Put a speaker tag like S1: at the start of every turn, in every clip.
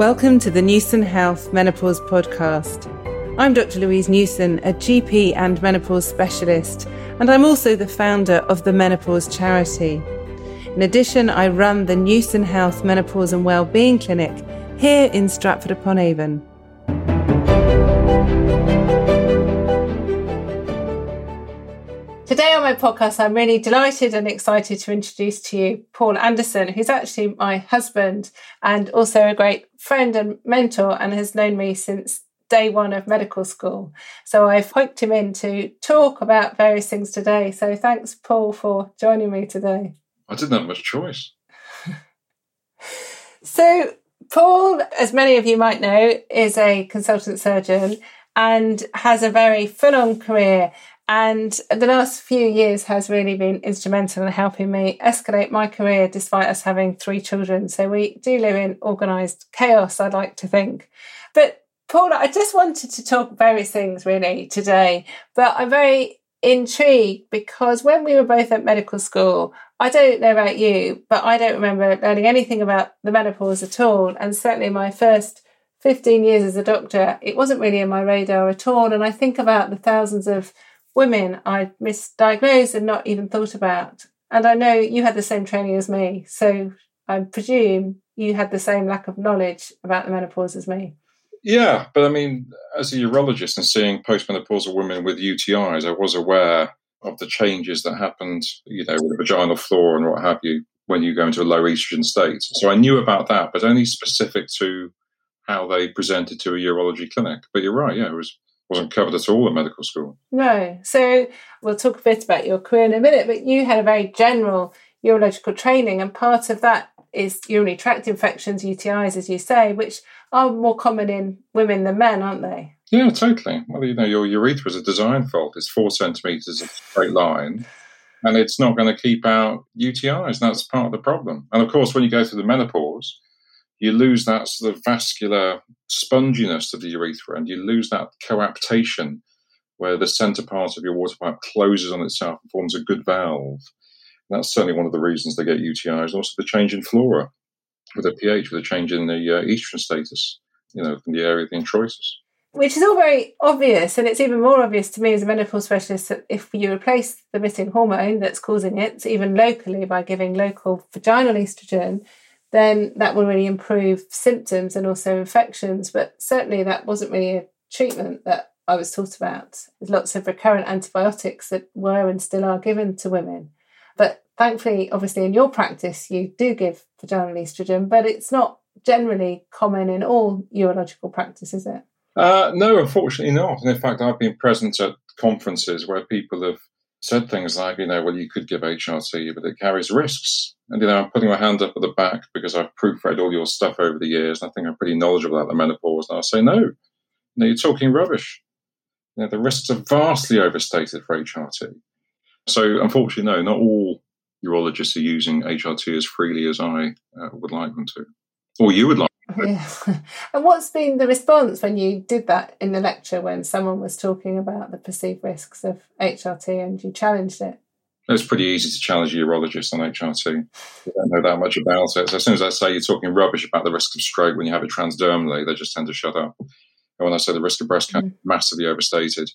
S1: Welcome to the Newson Health Menopause Podcast. I'm Dr. Louise Newson, a GP and menopause specialist, and I'm also the founder of the Menopause Charity. In addition, I run the Newson Health Menopause and Wellbeing Clinic here in Stratford upon Avon. Today on my podcast, I'm really delighted and excited to introduce to you Paul Anderson, who's actually my husband and also a great friend and mentor and has known me since day one of medical school. So I've hooked him in to talk about various things today. So thanks, Paul, for joining me today.
S2: I didn't have much choice.
S1: so, Paul, as many of you might know, is a consultant surgeon and has a very full on career and the last few years has really been instrumental in helping me escalate my career despite us having three children. So we do live in organised chaos, I'd like to think. But Paula, I just wanted to talk various things really today, but I'm very intrigued because when we were both at medical school, I don't know about you, but I don't remember learning anything about the menopause at all. And certainly my first 15 years as a doctor, it wasn't really in my radar at all. And I think about the thousands of women I misdiagnosed and not even thought about. And I know you had the same training as me, so I presume you had the same lack of knowledge about the menopause as me.
S2: Yeah, but I mean, as a urologist and seeing postmenopausal women with UTIs, I was aware of the changes that happened, you know, with the vaginal flora and what have you, when you go into a low estrogen state. So I knew about that, but only specific to how they presented to a urology clinic. But you're right, yeah, it was wasn't covered at all at medical school.
S1: No. So we'll talk a bit about your career in a minute, but you had a very general urological training, and part of that is urinary tract infections, UTIs, as you say, which are more common in women than men, aren't they?
S2: Yeah, totally. Well, you know, your urethra is a design fault. It's four centimetres of straight line, and it's not going to keep out UTIs. And that's part of the problem. And of course, when you go through the menopause, you lose that sort of vascular sponginess of the urethra and you lose that coaptation where the center part of your water pipe closes on itself and forms a good valve. And that's certainly one of the reasons they get UTIs, also the change in flora with the pH, with a change in the uh, estrogen status, you know, in the area of the introitus.
S1: Which is all very obvious, and it's even more obvious to me as a menopause specialist that if you replace the missing hormone that's causing it, even locally by giving local vaginal estrogen, then that will really improve symptoms and also infections. But certainly that wasn't really a treatment that I was taught about. There's lots of recurrent antibiotics that were and still are given to women. But thankfully, obviously, in your practice, you do give vaginal estrogen, but it's not generally common in all urological practice, is it?
S2: Uh, no, unfortunately not. And in fact, I've been present at conferences where people have said things like, you know, well, you could give HRT, but it carries risks. And, you know, I'm putting my hand up at the back because I've proofread all your stuff over the years. And I think I'm pretty knowledgeable about the menopause. And I'll say, no, know, you're talking rubbish. You know, the risks are vastly overstated for HRT. So, unfortunately, no, not all urologists are using HRT as freely as I uh, would like them to, or you would like
S1: yeah. and what's been the response when you did that in the lecture when someone was talking about the perceived risks of HRT and you challenged it?
S2: It's pretty easy to challenge a urologist on HRT. They don't know that much about it. So as soon as I say you're talking rubbish about the risk of stroke when you have it transdermally, they just tend to shut up. And when I say the risk of breast cancer mm. massively overstated,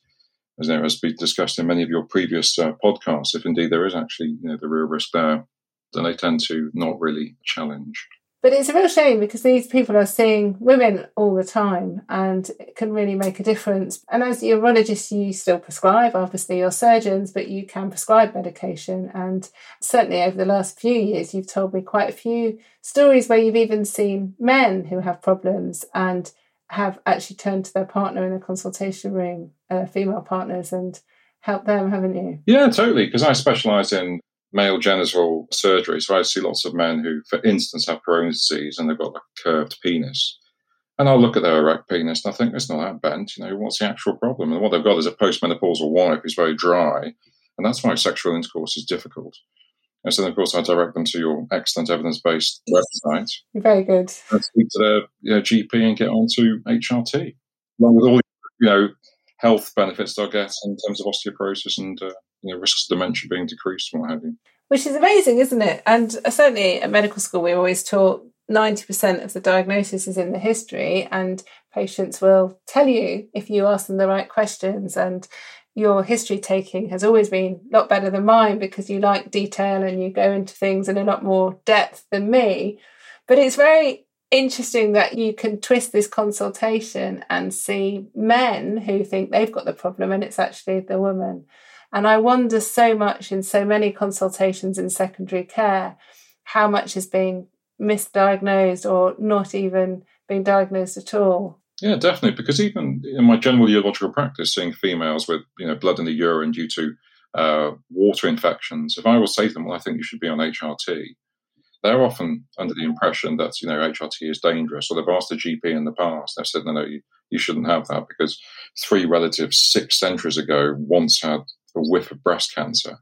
S2: as there has been discussed in many of your previous uh, podcasts, if indeed there is actually you know, the real risk there, then they tend to not really challenge.
S1: But it's a real shame because these people are seeing women all the time and it can really make a difference. And as urologists, you still prescribe, obviously, you're surgeons, but you can prescribe medication. And certainly over the last few years, you've told me quite a few stories where you've even seen men who have problems and have actually turned to their partner in a consultation room, uh, female partners, and helped them, haven't you?
S2: Yeah, totally. Because I specialise in male genital surgery. So I see lots of men who, for instance, have Crohn's disease and they've got a curved penis. And I'll look at their erect penis and I think it's not that bent. You know, what's the actual problem? And what they've got is a postmenopausal wife who's very dry. And that's why sexual intercourse is difficult. And so, then, of course, I direct them to your excellent evidence based website.
S1: Very good.
S2: And speak to their you know, GP and get onto HRT, along with all the you know, health benefits they'll get in terms of osteoporosis and uh, you know, risks of dementia being decreased and what have you.
S1: Which is amazing, isn't it? And uh, certainly at medical school, we always taught 90% of the diagnosis is in the history, and patients will tell you if you ask them the right questions. And your history taking has always been a lot better than mine because you like detail and you go into things in a lot more depth than me. But it's very interesting that you can twist this consultation and see men who think they've got the problem and it's actually the woman. And I wonder so much in so many consultations in secondary care how much is being misdiagnosed or not even being diagnosed at all.
S2: Yeah, definitely. Because even in my general urological practice, seeing females with you know blood in the urine due to uh, water infections, if I will say to them, "Well, I think you should be on HRT," they're often under the impression that you know HRT is dangerous, or they've asked the GP in the past. They've said, "No, no, you, you shouldn't have that because three relatives six centuries ago once had a whiff of breast cancer."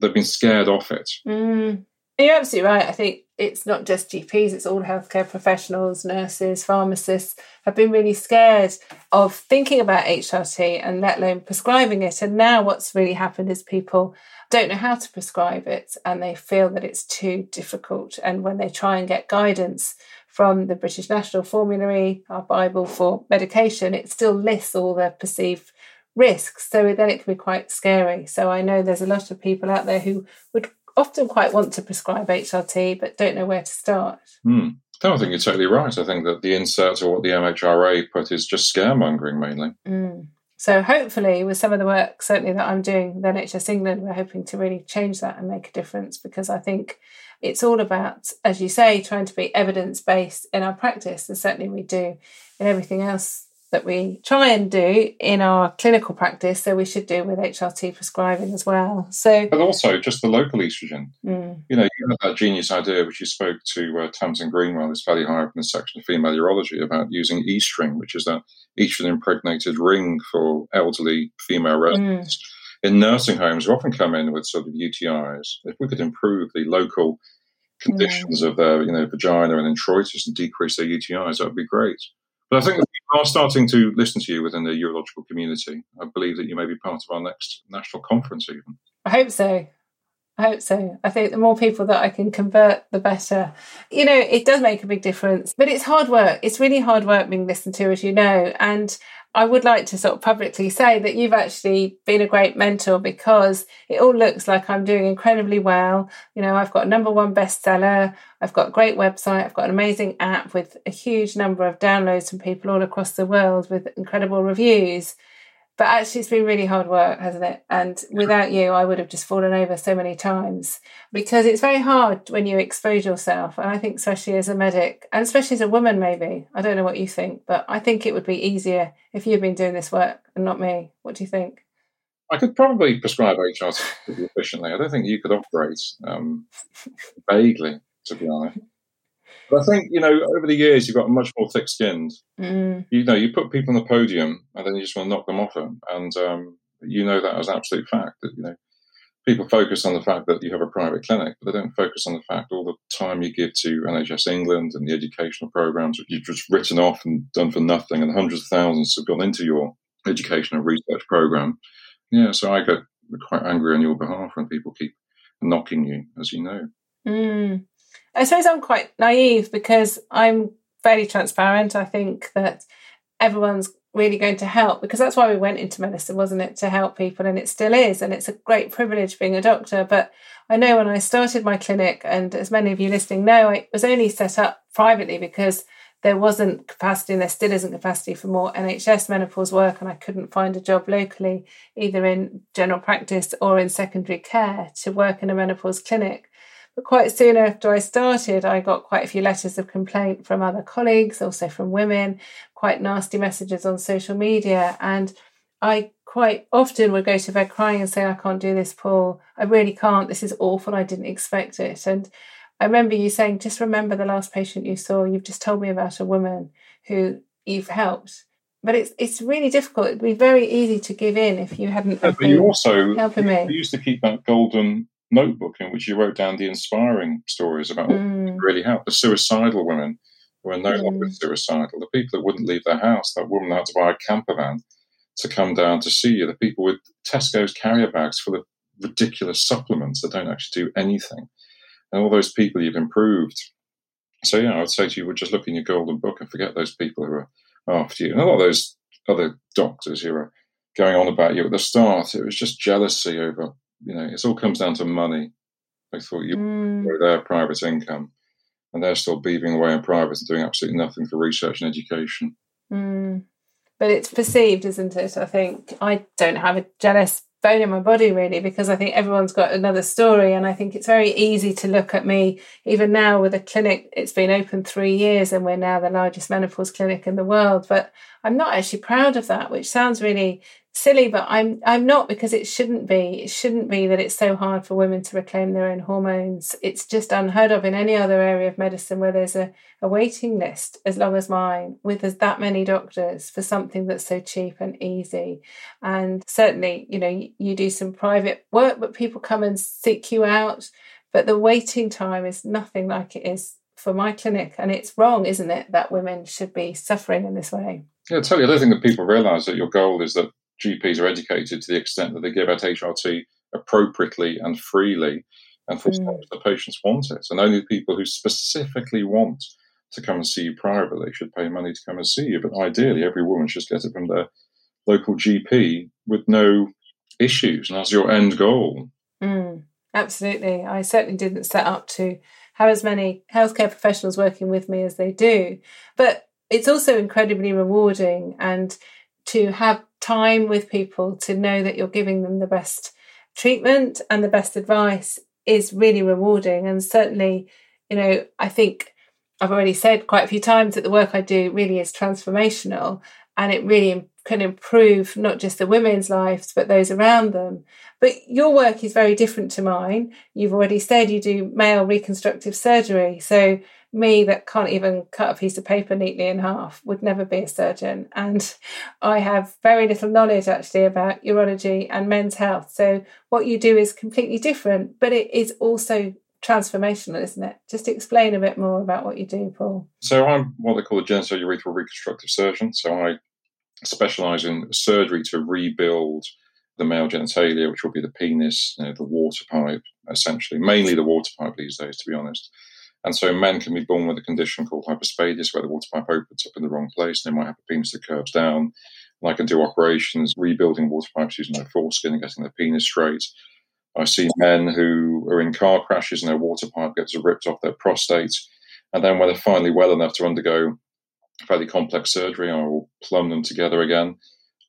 S2: They've been scared off it.
S1: Mm. You're absolutely right. I think it's not just GPs, it's all healthcare professionals, nurses, pharmacists have been really scared of thinking about HRT and let alone prescribing it. And now what's really happened is people don't know how to prescribe it and they feel that it's too difficult. And when they try and get guidance from the British National Formulary, our Bible for medication, it still lists all the perceived risks. So then it can be quite scary. So I know there's a lot of people out there who would often quite want to prescribe HRT but don't know where to start.
S2: Mm. No, I think you're totally right. I think that the inserts or what the MHRA put is just scaremongering mainly.
S1: Mm. So hopefully, with some of the work certainly that I'm doing with NHS England, we're hoping to really change that and make a difference because I think it's all about, as you say, trying to be evidence based in our practice, and certainly we do in everything else that we try and do in our clinical practice. So we should do with HRT prescribing as well. So,
S2: but also just the local estrogen. Mm. You know, you have that genius idea which you spoke to uh, Tamsin Greenwell, this fairly high up in the section of female urology, about using Estring, which is that estrogen impregnated ring for elderly female residents. Mm. In nursing homes, who often come in with sort of UTIs. If we could improve the local conditions mm. of their, you know, vagina and introitus and decrease their UTIs, that would be great. But I think people are starting to listen to you within the urological community. I believe that you may be part of our next national conference, even.
S1: I hope so. I hope so. I think the more people that I can convert, the better. You know, it does make a big difference, but it's hard work. It's really hard work being listened to, as you know. And I would like to sort of publicly say that you've actually been a great mentor because it all looks like I'm doing incredibly well. You know, I've got number one bestseller, I've got a great website, I've got an amazing app with a huge number of downloads from people all across the world with incredible reviews. But actually, it's been really hard work, hasn't it? And without you, I would have just fallen over so many times because it's very hard when you expose yourself. And I think, especially as a medic, and especially as a woman, maybe, I don't know what you think, but I think it would be easier if you'd been doing this work and not me. What do you think?
S2: I could probably prescribe HRT efficiently. I don't think you could operate um, vaguely, to be honest. But I think you know over the years you've got much more thick-skinned. Mm. You know, you put people on the podium and then you just want to knock them off them, and um, you know that as absolute fact that you know people focus on the fact that you have a private clinic, but they don't focus on the fact all the time you give to NHS England and the educational programs that you've just written off and done for nothing, and hundreds of thousands have gone into your educational research program. Yeah, so I get quite angry on your behalf when people keep knocking you, as you know.
S1: Mm. I suppose I'm quite naive because I'm fairly transparent. I think that everyone's really going to help because that's why we went into medicine, wasn't it? To help people, and it still is. And it's a great privilege being a doctor. But I know when I started my clinic, and as many of you listening know, it was only set up privately because there wasn't capacity and there still isn't capacity for more NHS menopause work, and I couldn't find a job locally, either in general practice or in secondary care, to work in a menopause clinic. But quite soon after I started, I got quite a few letters of complaint from other colleagues, also from women, quite nasty messages on social media. And I quite often would go to bed crying and say, I can't do this, Paul. I really can't. This is awful. I didn't expect it. And I remember you saying, just remember the last patient you saw. You've just told me about a woman who you've helped. But it's it's really difficult. It'd be very easy to give in if you hadn't.
S2: Yeah, but you also helping me. You used to keep that golden notebook in which you wrote down the inspiring stories about mm. what really helped. The suicidal women who are no mm. longer suicidal, the people that wouldn't leave their house, that woman had to buy a camper van to come down to see you, the people with Tesco's carrier bags full of ridiculous supplements that don't actually do anything. And all those people you've improved So yeah, I would say to you, would just look in your golden book and forget those people who are after you. And a lot of those other doctors who are going on about you at the start, it was just jealousy over, you know, it all comes down to money. They thought you mm. were their private income, and they're still beaving away in private and doing absolutely nothing for research and education.
S1: Mm. But it's perceived, isn't it? I think I don't have a jealous bone in my body really because I think everyone's got another story and I think it's very easy to look at me even now with a clinic it's been open 3 years and we're now the largest menopause clinic in the world but I'm not actually proud of that which sounds really silly, but I'm I'm not because it shouldn't be. It shouldn't be that it's so hard for women to reclaim their own hormones. It's just unheard of in any other area of medicine where there's a, a waiting list as long as mine, with as that many doctors for something that's so cheap and easy. And certainly, you know, you, you do some private work, but people come and seek you out. But the waiting time is nothing like it is for my clinic. And it's wrong, isn't it, that women should be suffering in this way?
S2: Yeah, totally. I don't think that people realise that your goal is that GPs are educated to the extent that they give out HRT appropriately and freely and for mm. the patients want it. And only the people who specifically want to come and see you privately should pay money to come and see you. But ideally, every woman should get it from their local GP with no issues. And that's your end goal.
S1: Mm, absolutely. I certainly didn't set up to have as many healthcare professionals working with me as they do. But it's also incredibly rewarding and to have time with people to know that you're giving them the best treatment and the best advice is really rewarding. And certainly, you know, I think I've already said quite a few times that the work I do really is transformational and it really can improve not just the women's lives, but those around them. But your work is very different to mine. You've already said you do male reconstructive surgery. So me that can't even cut a piece of paper neatly in half would never be a surgeon. And I have very little knowledge actually about urology and men's health. So what you do is completely different, but it is also transformational, isn't it? Just explain a bit more about what you do, Paul.
S2: So I'm what they call a genitourethral reconstructive surgeon. So I specialize in surgery to rebuild the male genitalia, which will be the penis, you know, the water pipe, essentially, mainly the water pipe these days, to be honest. And so men can be born with a condition called hypospadias, where the water pipe opens up in the wrong place. And they might have a penis that curves down. And I can do operations rebuilding water pipes using their foreskin and getting their penis straight. I see men who are in car crashes and their water pipe gets ripped off their prostate. And then when they're finally well enough to undergo fairly complex surgery, I will plumb them together again.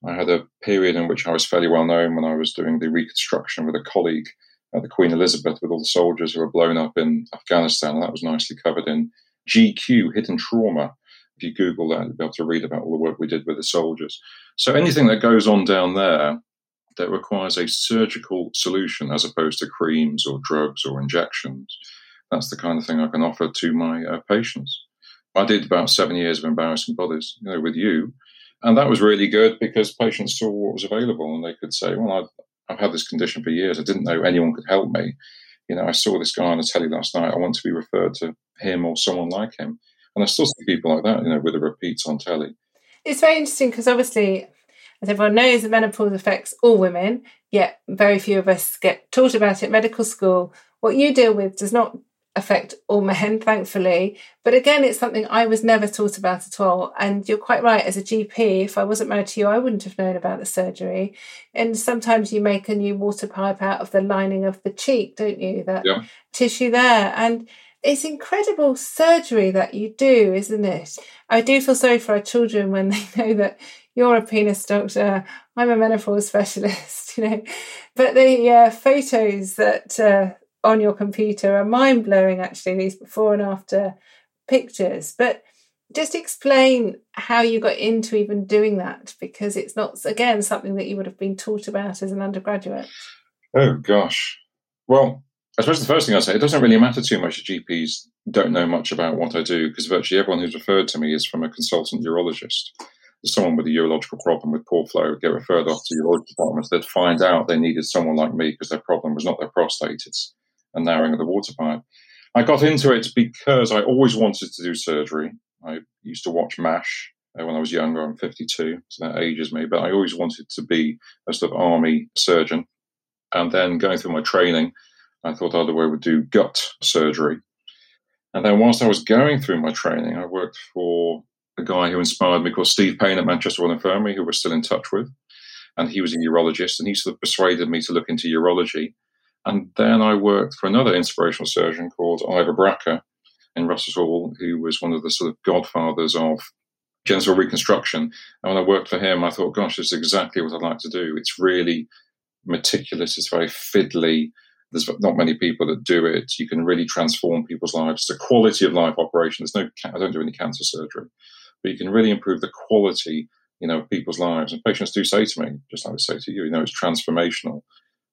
S2: I had a period in which I was fairly well known when I was doing the reconstruction with a colleague the Queen Elizabeth with all the soldiers who were blown up in Afghanistan. And that was nicely covered in GQ, Hidden Trauma. If you Google that, you'll be able to read about all the work we did with the soldiers. So anything that goes on down there that requires a surgical solution as opposed to creams or drugs or injections, that's the kind of thing I can offer to my uh, patients. I did about seven years of embarrassing bodies, you know, with you. And that was really good because patients saw what was available and they could say, well, I've had this condition for years. I didn't know anyone could help me. You know, I saw this guy on the telly last night. I want to be referred to him or someone like him. And I still see people like that, you know, with the repeats on telly.
S1: It's very interesting because obviously, as everyone knows, the menopause affects all women, yet very few of us get taught about it medical school. What you deal with does not affect all men, thankfully. But again, it's something I was never taught about at all. And you're quite right, as a GP, if I wasn't married to you, I wouldn't have known about the surgery. And sometimes you make a new water pipe out of the lining of the cheek, don't you? That yeah. tissue there. And it's incredible surgery that you do, isn't it? I do feel sorry for our children when they know that you're a penis doctor, I'm a menopause specialist, you know. But the uh, photos that uh, on your computer are mind blowing, actually, these before and after pictures. But just explain how you got into even doing that because it's not, again, something that you would have been taught about as an undergraduate.
S2: Oh, gosh. Well, I suppose the first thing I'd say, it doesn't really matter too much GPs don't know much about what I do because virtually everyone who's referred to me is from a consultant urologist. Someone with a urological problem with poor flow get referred off to urology departments. They'd find out they needed someone like me because their problem was not their prostate, it's and narrowing of the water pipe. I got into it because I always wanted to do surgery. I used to watch MASH uh, when I was younger. I'm 52, so that ages me. But I always wanted to be a sort of army surgeon. And then going through my training, I thought either way would do gut surgery. And then whilst I was going through my training, I worked for a guy who inspired me called Steve Payne at Manchester Royal Infirmary, who we're still in touch with. And he was a urologist, and he sort of persuaded me to look into urology. And then I worked for another inspirational surgeon called Ivor Bracker in Russell Hall, who was one of the sort of godfathers of genital reconstruction. And when I worked for him, I thought, gosh, this is exactly what I'd like to do. It's really meticulous, it's very fiddly. There's not many people that do it. You can really transform people's lives. It's a quality of life operation. There's no, I don't do any cancer surgery, but you can really improve the quality, you know, of people's lives. And patients do say to me, just like they say to you, you know, it's transformational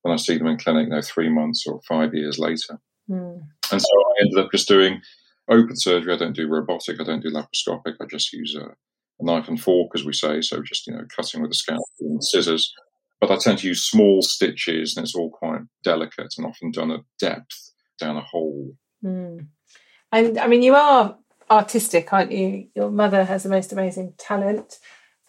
S2: when I see them in clinic, you know, three months or five years later. Mm. And so I ended up just doing open surgery. I don't do robotic. I don't do laparoscopic. I just use a, a knife and fork, as we say. So just, you know, cutting with a scalpel and scissors. But I tend to use small stitches and it's all quite delicate and often done at depth down a hole.
S1: Mm. And I mean, you are artistic, aren't you? Your mother has the most amazing talent.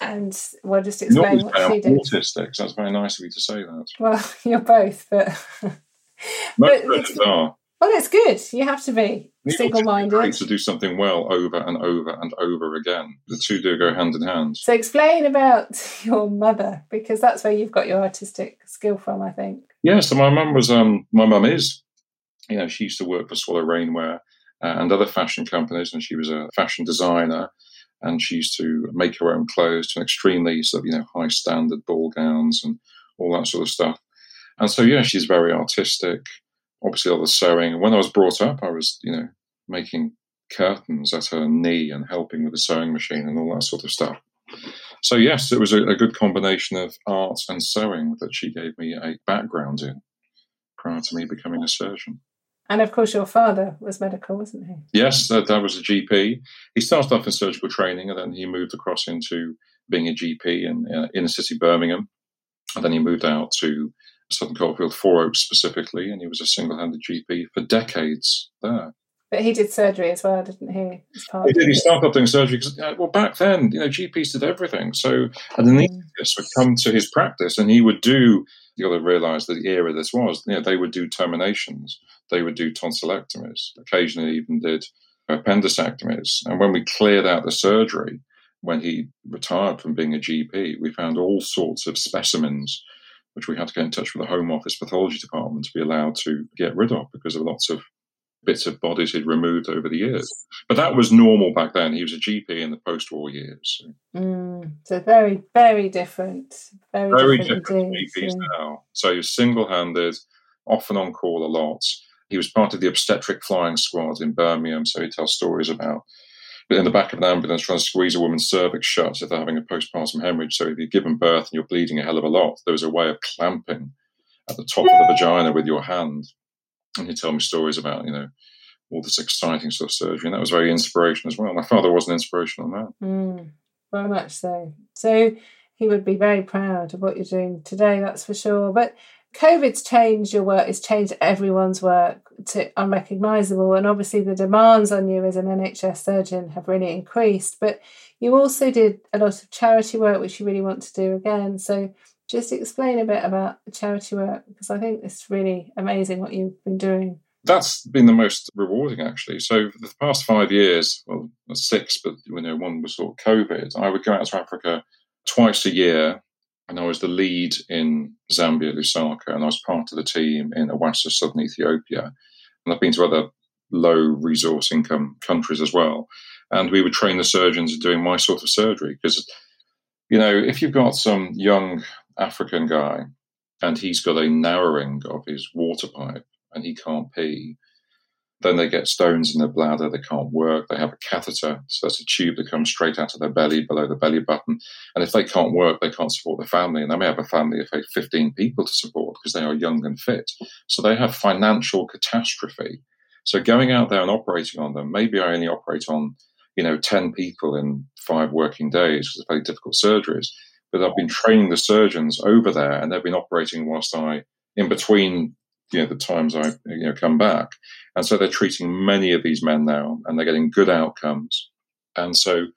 S1: And we'll just explain
S2: what she did. Autistic, so that's very nice of you to say that.
S1: Well, you're both, but.
S2: Most but are.
S1: Well, it's good. You have to be single minded.
S2: To do something well over and over and over again. The two do go hand in hand.
S1: So, explain about your mother, because that's where you've got your artistic skill from, I think.
S2: Yeah, so my mum was, um, my mum is, you know, she used to work for Swallow Rainwear uh, and other fashion companies, and she was a fashion designer. And she used to make her own clothes to an extremely sort of, you know, high standard ball gowns and all that sort of stuff. And so, yeah, she's very artistic obviously all the sewing. When I was brought up, I was, you know, making curtains at her knee and helping with the sewing machine and all that sort of stuff. So yes, it was a, a good combination of art and sewing that she gave me a background in prior to me becoming a surgeon.
S1: And of course, your father was medical, wasn't he?
S2: Yes, uh, that was a GP. He started off in surgical training, and then he moved across into being a GP in uh, inner city Birmingham, and then he moved out to Sutton Coldfield, Four Oaks specifically, and he was a single-handed GP for decades there.
S1: But he did surgery as well, didn't he?
S2: he did. He started off doing surgery because, well, back then, you know, GPs did everything. So an anaesthetist would come to his practice, and he would do. You got to realise the era this was. You know, they would do terminations, they would do tonsillectomies, occasionally even did appendicectomies. And when we cleared out the surgery, when he retired from being a GP, we found all sorts of specimens which we had to get in touch with the Home Office pathology department to be allowed to get rid of because of lots of bits of bodies he'd removed over the years. But that was normal back then. He was a GP in the post-war years.
S1: So, mm, so very, very different. Very,
S2: very
S1: different,
S2: different GPs yeah. now. So he was single-handed, often on call a lot. He was part of the obstetric flying squad in Birmingham, so he tells stories about in the back of an ambulance trying to squeeze a woman's cervix shut if they're having a postpartum hemorrhage. So if you've given birth and you're bleeding a hell of a lot, there was a way of clamping at the top of the vagina with your hand. And he'd tell me stories about, you know, all this exciting sort of surgery. And that was very inspirational as well. My father was an inspirational man.
S1: Mm, very much so. So he would be very proud of what you're doing today, that's for sure. But COVID's changed your work, it's changed everyone's work to unrecognisable. And obviously, the demands on you as an NHS surgeon have really increased. But you also did a lot of charity work, which you really want to do again. So, just explain a bit about the charity work because I think it's really amazing what you've been doing.
S2: That's been the most rewarding, actually. So, for the past five years, well, six, but you know, one was sort of COVID, I would go out to Africa twice a year and I was the lead in Zambia, Lusaka, and I was part of the team in Awassa, southern Ethiopia. And I've been to other low resource income countries as well. And we would train the surgeons in doing my sort of surgery because, you know, if you've got some young African guy and he's got a narrowing of his water pipe and he can't pee, then they get stones in their bladder, they can't work, they have a catheter, so that's a tube that comes straight out of their belly below the belly button. And if they can't work, they can't support their family. And they may have a family of 15 people to support because they are young and fit. So they have financial catastrophe. So going out there and operating on them, maybe I only operate on, you know, 10 people in five working days because it's very difficult surgeries. But I've been training the surgeons over there and they've been operating whilst I, in between you know the times I you know come back, and so they're treating many of these men now, and they're getting good outcomes, and so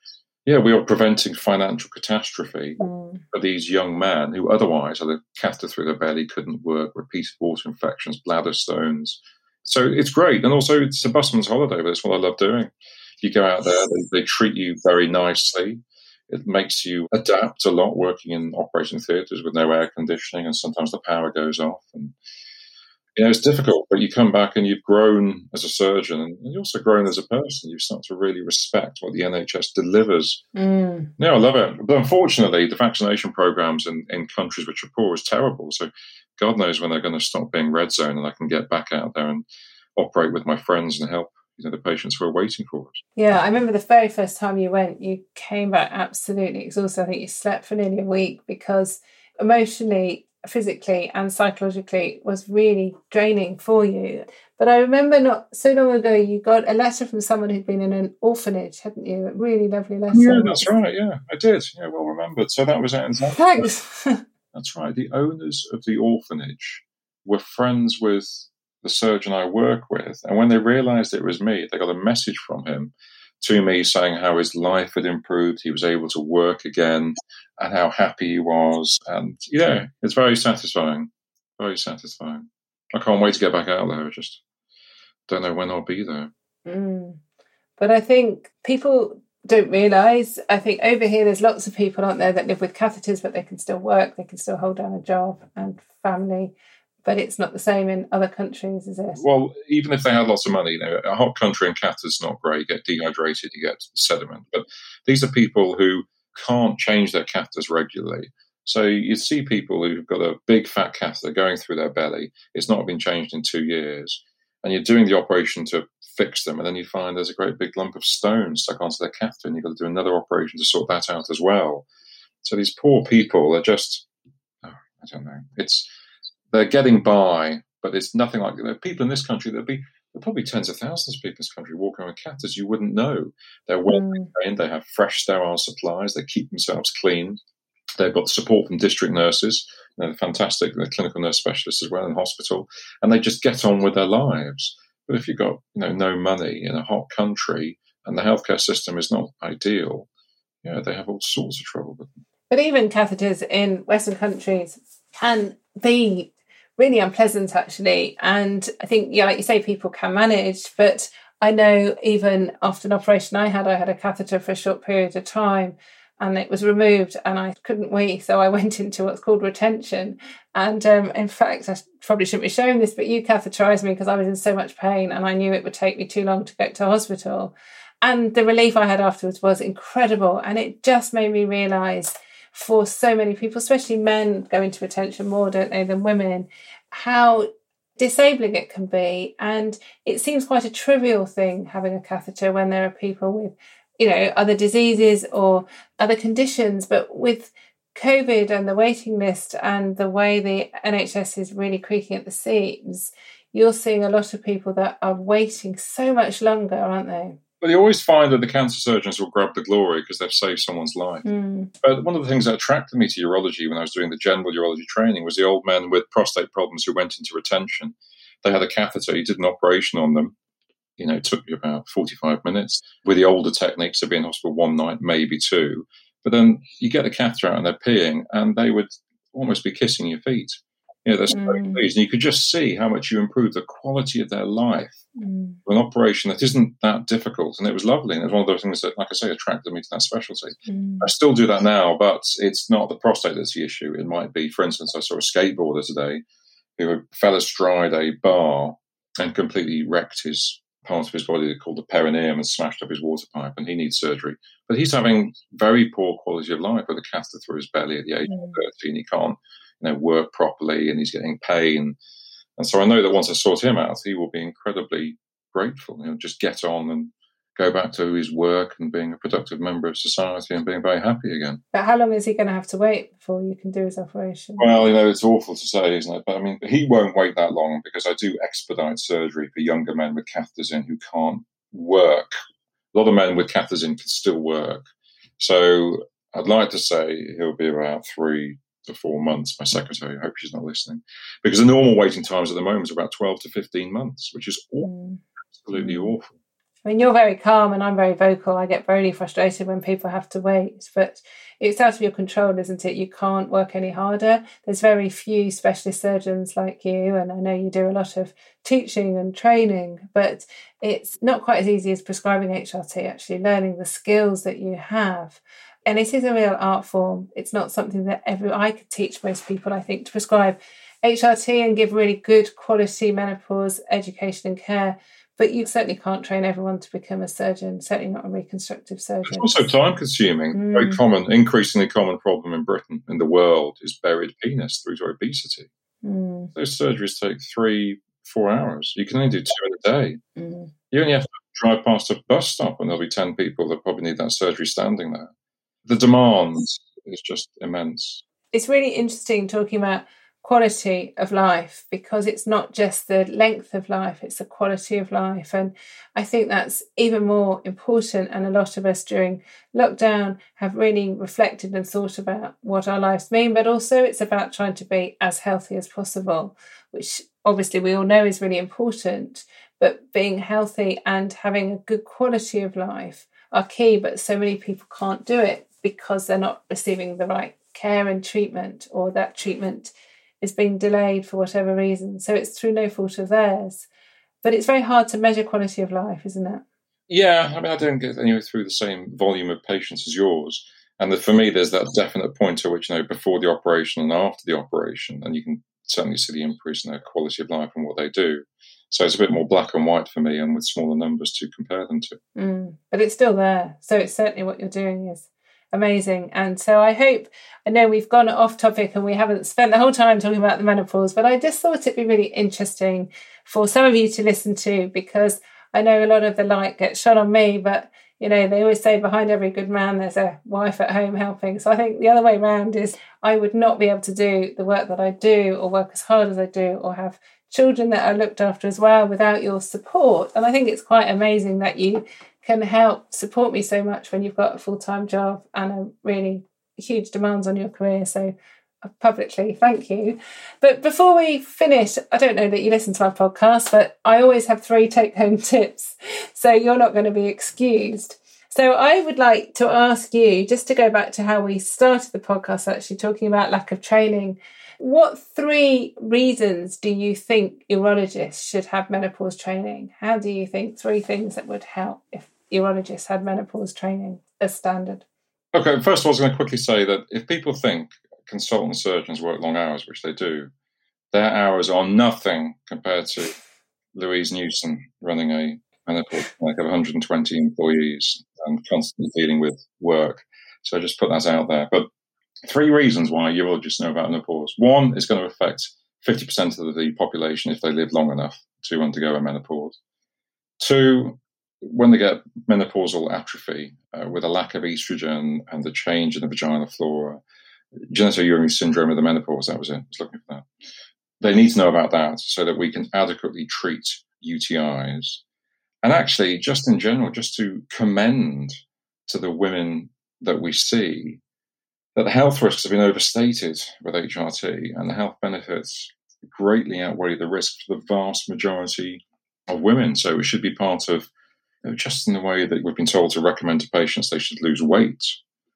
S2: yeah, we are preventing financial catastrophe mm. for these young men who otherwise had a catheter through their belly, couldn't work, repeated water infections, bladder stones, so it's great. And also, it's a busman's holiday, but it's what I love doing. You go out there, they, they treat you very nicely. It makes you adapt a lot working in operating theatres with no air conditioning, and sometimes the power goes off. And you know, it's difficult, but you come back and you've grown as a surgeon and you've also grown as a person. You start to really respect what the NHS delivers. Mm. Yeah, I love it. But unfortunately, the vaccination programs in, in countries which are poor is terrible. So God knows when they're going to stop being red zone and I can get back out there and operate with my friends and help you know the patients who are waiting for us.
S1: Yeah, I remember the very first time you went, you came back absolutely exhausted. I think you slept for nearly a week because emotionally physically and psychologically was really draining for you. But I remember not so long ago, you got a letter from someone who'd been in an orphanage, hadn't you? A really lovely letter.
S2: Yeah, that's right. Yeah, I did. Yeah, well remembered. So that was it.
S1: Thanks.
S2: that's right. The owners of the orphanage were friends with the surgeon I work with. And when they realized it was me, they got a message from him to me saying how his life had improved, he was able to work again, and how happy he was. And yeah, it's very satisfying. Very satisfying. I can't wait to get back out there. I just don't know when I'll be there.
S1: Mm. But I think people don't realise. I think over here there's lots of people, aren't there, that live with catheters, but they can still work, they can still hold down a job and family but it's not the same in other countries, is it?
S2: Well, even if they had lots of money, you know, a hot country in is not great. You get dehydrated, you get sediment. But these are people who can't change their catheters regularly. So you see people who've got a big fat catheter going through their belly. It's not been changed in two years. And you're doing the operation to fix them, and then you find there's a great big lump of stone stuck onto their catheter, and you've got to do another operation to sort that out as well. So these poor people are just, oh, I don't know. It's they're getting by, but it's nothing like you know, people in this country. There'll be there'll probably tens of thousands of people in this country walking with catheters. You wouldn't know. They're well mm. maintained. They have fresh, sterile supplies. They keep themselves clean. They've got support from district nurses. They're fantastic. They're clinical nurse specialists as well in hospital, and they just get on with their lives. But if you've got you know no money in a hot country and the healthcare system is not ideal, you know, they have all sorts of trouble with them.
S1: But even catheters in Western countries can be really unpleasant actually. And I think, yeah, like you say, people can manage, but I know even after an operation I had, I had a catheter for a short period of time and it was removed and I couldn't wee. So I went into what's called retention. And um, in fact, I probably shouldn't be showing this, but you catheterized me because I was in so much pain and I knew it would take me too long to get to hospital. And the relief I had afterwards was incredible. And it just made me realize for so many people, especially men go into retention more, don't they, than women, how disabling it can be. And it seems quite a trivial thing having a catheter when there are people with, you know, other diseases or other conditions. But with COVID and the waiting list and the way the NHS is really creaking at the seams, you're seeing a lot of people that are waiting so much longer, aren't they?
S2: But you always find that the cancer surgeons will grab the glory because they've saved someone's life. Mm. But one of the things that attracted me to urology when I was doing the general urology training was the old men with prostate problems who went into retention. They had a catheter, you did an operation on them. You know, it took you about 45 minutes. With the older techniques, they'd be in hospital one night, maybe two. But then you get the catheter out and they're peeing, and they would almost be kissing your feet. Yeah, that's mm. very pleased. And you could just see how much you improve the quality of their life mm. an operation that isn't that difficult. And it was lovely. And it was one of those things that, like I say, attracted me to that specialty. Mm. I still do that now, but it's not the prostate that's the issue. It might be, for instance, I saw a skateboarder today who fell astride a bar and completely wrecked his part of his body called the perineum and smashed up his water pipe, and he needs surgery. But he's having very poor quality of life with a catheter through his belly at the age mm. of 13. He can't you know, work properly and he's getting pain. And so I know that once I sort him out, he will be incredibly grateful. You know, just get on and go back to his work and being a productive member of society and being very happy again.
S1: But how long is he going to have to wait before you can do his operation?
S2: Well, you know, it's awful to say, isn't it? But I mean, he won't wait that long because I do expedite surgery for younger men with catheters in who can't work. A lot of men with catheters in can still work. So I'd like to say he'll be about three to four months. My secretary, I hope she's not listening, because the normal waiting times at the moment is about 12 to 15 months, which is awful, mm. absolutely mm. awful.
S1: I mean, you're very calm and I'm very vocal. I get very frustrated when people have to wait. But it's out of your control, isn't it? You can't work any harder. There's very few specialist surgeons like you, and I know you do a lot of teaching and training, but it's not quite as easy as prescribing HRT, actually learning the skills that you have. And it is a real art form. It's not something that every I could teach most people, I think, to prescribe HRT and give really good quality menopause education and care but you certainly can't train everyone to become a surgeon, certainly not a reconstructive surgeon.
S2: It's also time consuming. Mm. Very common, increasingly common problem in Britain, in the world, is buried penis through to obesity. Mm. Those surgeries take three, four hours. You can only do two in a day. Mm. You only have to drive past a bus stop and there'll be 10 people that probably need that surgery standing there. The demand is just immense.
S1: It's really interesting talking about quality of life because it's not just the length of life, it's the quality of life. And I think that's even more important. And a lot of us during lockdown have really reflected and thought about what our lives mean, but also it's about trying to be as healthy as possible, which obviously we all know is really important. But being healthy and having a good quality of life are key, but so many people can't do it because they're not receiving the right care and treatment, or that treatment is being delayed for whatever reason. So it's through no fault of theirs. But it's very hard to measure quality of life, isn't it?
S2: Yeah, I mean, I don't get anywhere through the same volume of patients as yours. And the, for me, there's that definite point to which, you know, before the operation and after the operation, and you can certainly see the increase in their quality of life and what they do. So it's a bit more black and white for me, and with smaller numbers to compare them to.
S1: Mm, but it's still there. So it's certainly what you're doing is amazing. And so I hope, I know we've gone off topic and we haven't spent the whole time talking about the menopause, but I just thought it'd be really interesting for some of you to listen to because I know a lot of the light gets shone on me, but you know, they always say behind every good man there's a wife at home helping. So I think the other way around is I would not be able to do the work that I do or work as hard as I do or have children that are looked after as well without your support. And I think it's quite amazing that you can help support me so much when you've got a full time job and a really huge demands on your career. So uh, publicly, thank you. But before we finish, I don't know that you listen to my podcast, but I always have three take home tips. So you're not going to be excused. So I would like to ask you, just to go back to how we started the podcast, actually talking about lack of training. What three reasons do you think urologists should have menopause training? How do you think three things that would help if urologists had menopause training as standard?
S2: Okay, first of all, I was going to quickly say that if people think consultant surgeons work long hours, which they do, their hours are nothing compared to Louise Newson running a menopause clinic of 120 employees and constantly dealing with work. So I just put that out there. But three reasons why urologists know about menopause. One is going to affect 50% of the population if they live long enough to undergo a menopause. Two, when they get menopausal atrophy uh, with a lack of estrogen and the change in the vaginal flora, genitourinary syndrome of the menopause, that was it, I was looking for that. They need to know about that so that we can adequately treat UTIs. And actually, just in general, just to commend to the women that we see that the health risks have been overstated with HRT and the health benefits greatly outweigh the risk for the vast majority of women. So it should be part of just in the way that we've been told to recommend to patients they should lose weight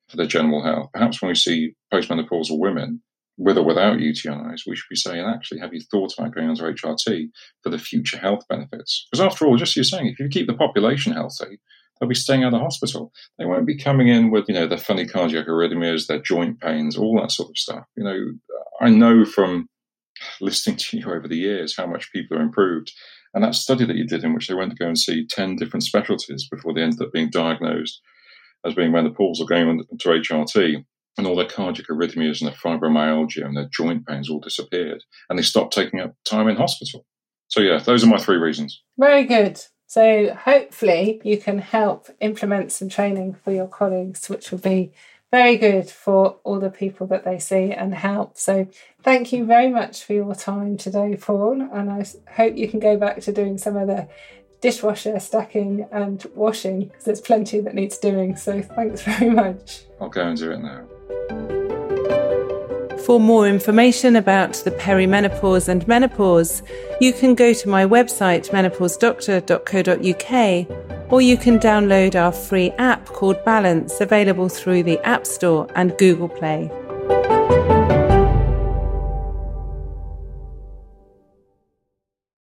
S2: for their general health. Perhaps when we see postmenopausal women, with or without UTIs, we should be saying, actually, have you thought about going onto HRT for the future health benefits? Because after all, just as you're saying, if you keep the population healthy, they'll be staying out of hospital. They won't be coming in with, you know, their funny cardiac arrhythmias, their joint pains, all that sort of stuff. You know, I know from listening to you over the years how much people are improved. And that study that you did, in which they went to go and see 10 different specialties before they ended up being diagnosed as being menopausal, going on to HRT, and all their cardiac arrhythmias and their fibromyalgia and their joint pains all disappeared. And they stopped taking up time in hospital. So, yeah, those are my three reasons.
S1: Very good. So, hopefully, you can help implement some training for your colleagues, which will be very good for all the people that they see and help. So, thank you very much for your time today, Paul. And I hope you can go back to doing some of the dishwasher stacking and washing because there's plenty that needs doing. So, thanks very much.
S2: I'll go and do it now.
S1: For more information about the perimenopause and menopause, you can go to my website menopausedoctor.co.uk or you can download our free app called Balance available through the App Store and Google Play.